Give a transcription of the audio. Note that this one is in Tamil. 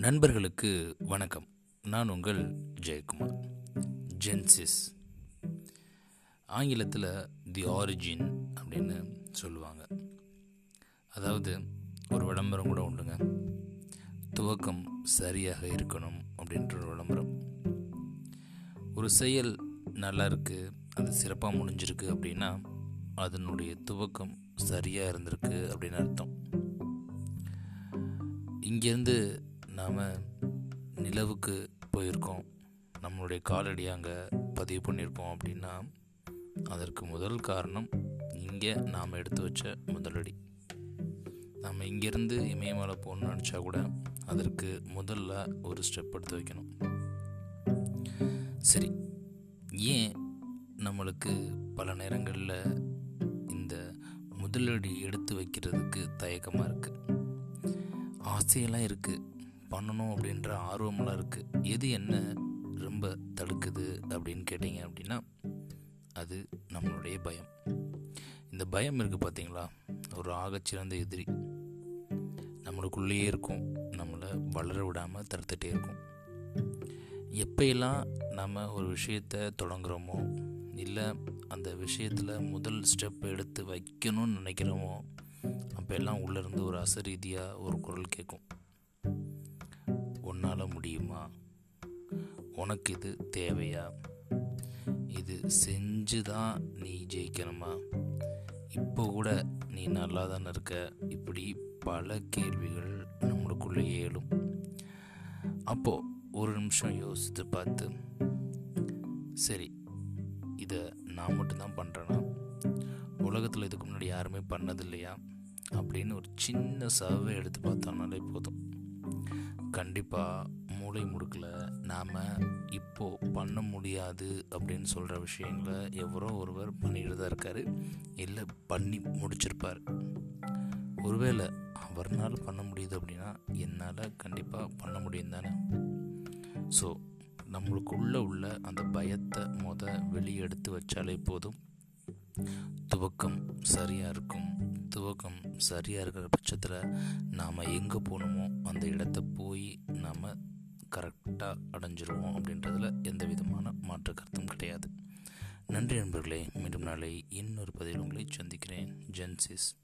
நண்பர்களுக்கு வணக்கம். நான் உங்கள் ஜெயக்குமார். ஜென்சிஸ் ஆங்கிலத்தில் தி ஆரிஜின் அப்படின்னு சொல்லுவாங்க. அதாவது ஒரு விளம்பரம் கூட உண்டுங்க. துவக்கம் சரியாக இருக்கணும் அப்படின்ற ஒரு விளம்பரம். ஒரு செயல் நல்லா இருக்குது அது சிறப்பாக முடிஞ்சிருக்கு அப்படின்னா அதனுடைய துவக்கம் சரியாக இருந்திருக்கு அப்படின்னு அர்த்தம். இங்கேருந்து நாம் நிலவுக்கு போயிருக்கோம். நம்மளுடைய காலடி அங்கே பதிவு பண்ணியிருக்கோம் அப்படின்னா அதற்கு முதல் காரணம் இங்கே நாம் எடுத்து வச்ச முதலடி. நம்ம இங்கேருந்து இமயமலை போகணும்னு நினச்சா கூட அதற்கு முதல்ல ஒரு ஸ்டெப் எடுத்து வைக்கணும். சரி ஏன் நம்மளுக்கு பல நேரங்களில் இந்த முதலடி எடுத்து வைக்கிறதுக்கு தயக்கமாக இருக்குது ஆசையெல்லாம் இருக்குது பண்ணணும் அப்படின்ற ஆர்வமெல்லாம் இருக்குது எது என்ன ரொம்ப தடுக்குது அப்படின்னு கேட்டிங்க அப்படின்னா அது நம்மளுடைய பயம். இந்த பயம் இருக்குது பார்த்தீங்களா ஒரு ஆகச்சிறந்த எதிரி. நம்மளுக்குள்ளேயே இருக்கும். நம்மளை வளர விடாமல் தடுத்துகிட்டே இருக்கும். எப்பயெல்லாம் நம்ம ஒரு விஷயத்தை தொடங்குகிறோமோ இல்லை அந்த விஷயத்தில் முதல் ஸ்டெப் எடுத்து வைக்கணும்னு நினைக்கிறோமோ அப்போ எல்லாம் உள்ளேருந்து ஒரு அசரீதியாக ஒரு குரல் கேட்கும். முடியுமா உனக்கு இது தேவையா? இது செஞ்சு தான் நீ ஜெயிக்கணுமா? இப்போ கூட நீ நல்லா தானே இருக்க? இப்படி பல கேள்விகள் நம்மளுக்குள்ளே ஏழும் அப்போது ஒரு நிமிஷம் யோசித்து பார்த்து சரி இதை நான் மட்டும்தான் பண்ணுறேன்னா உலகத்தில் இதுக்கு முன்னாடி யாருமே பண்ணது இல்லையா அப்படின்னு ஒரு சின்ன சர்வே எடுத்து பார்த்தோம்னாலே போதும். கண்டிப்பாக மூளை முடுக்கில் நாம் இப்போது பண்ண முடியாது அப்படின்னு சொல்கிற விஷயங்களை எவரோ ஒருவர் பண்ணிட்டு தான் இருக்கார். இல்லை பண்ணி முடிச்சிருப்பார். ஒருவேளை அவர்னால் பண்ண முடியுது அப்படின்னா என்னால் கண்டிப்பாக பண்ண முடியும் தானே? ஸோ நம்மளுக்குள்ளே உள்ள அந்த பயத்தை மொத வெளியே எடுத்து வச்சாலே போதும். துவக்கம் சரியாக இருக்கும். துவக்கம் சரியாக இருக்கிற பட்சத்தில் நாம் எங்கே போகணுமோ அந்த இடத்த அடைஞ்சிருவோம் அப்படின்றதில் எந்த விதமான மாற்று கருத்தும் கிடையாது. நன்றி நண்பர்களே மீண்டும் நாளை இன்னொரு பதிவில் உங்களை சந்திக்கிறேன். ஜென்சிஸ்.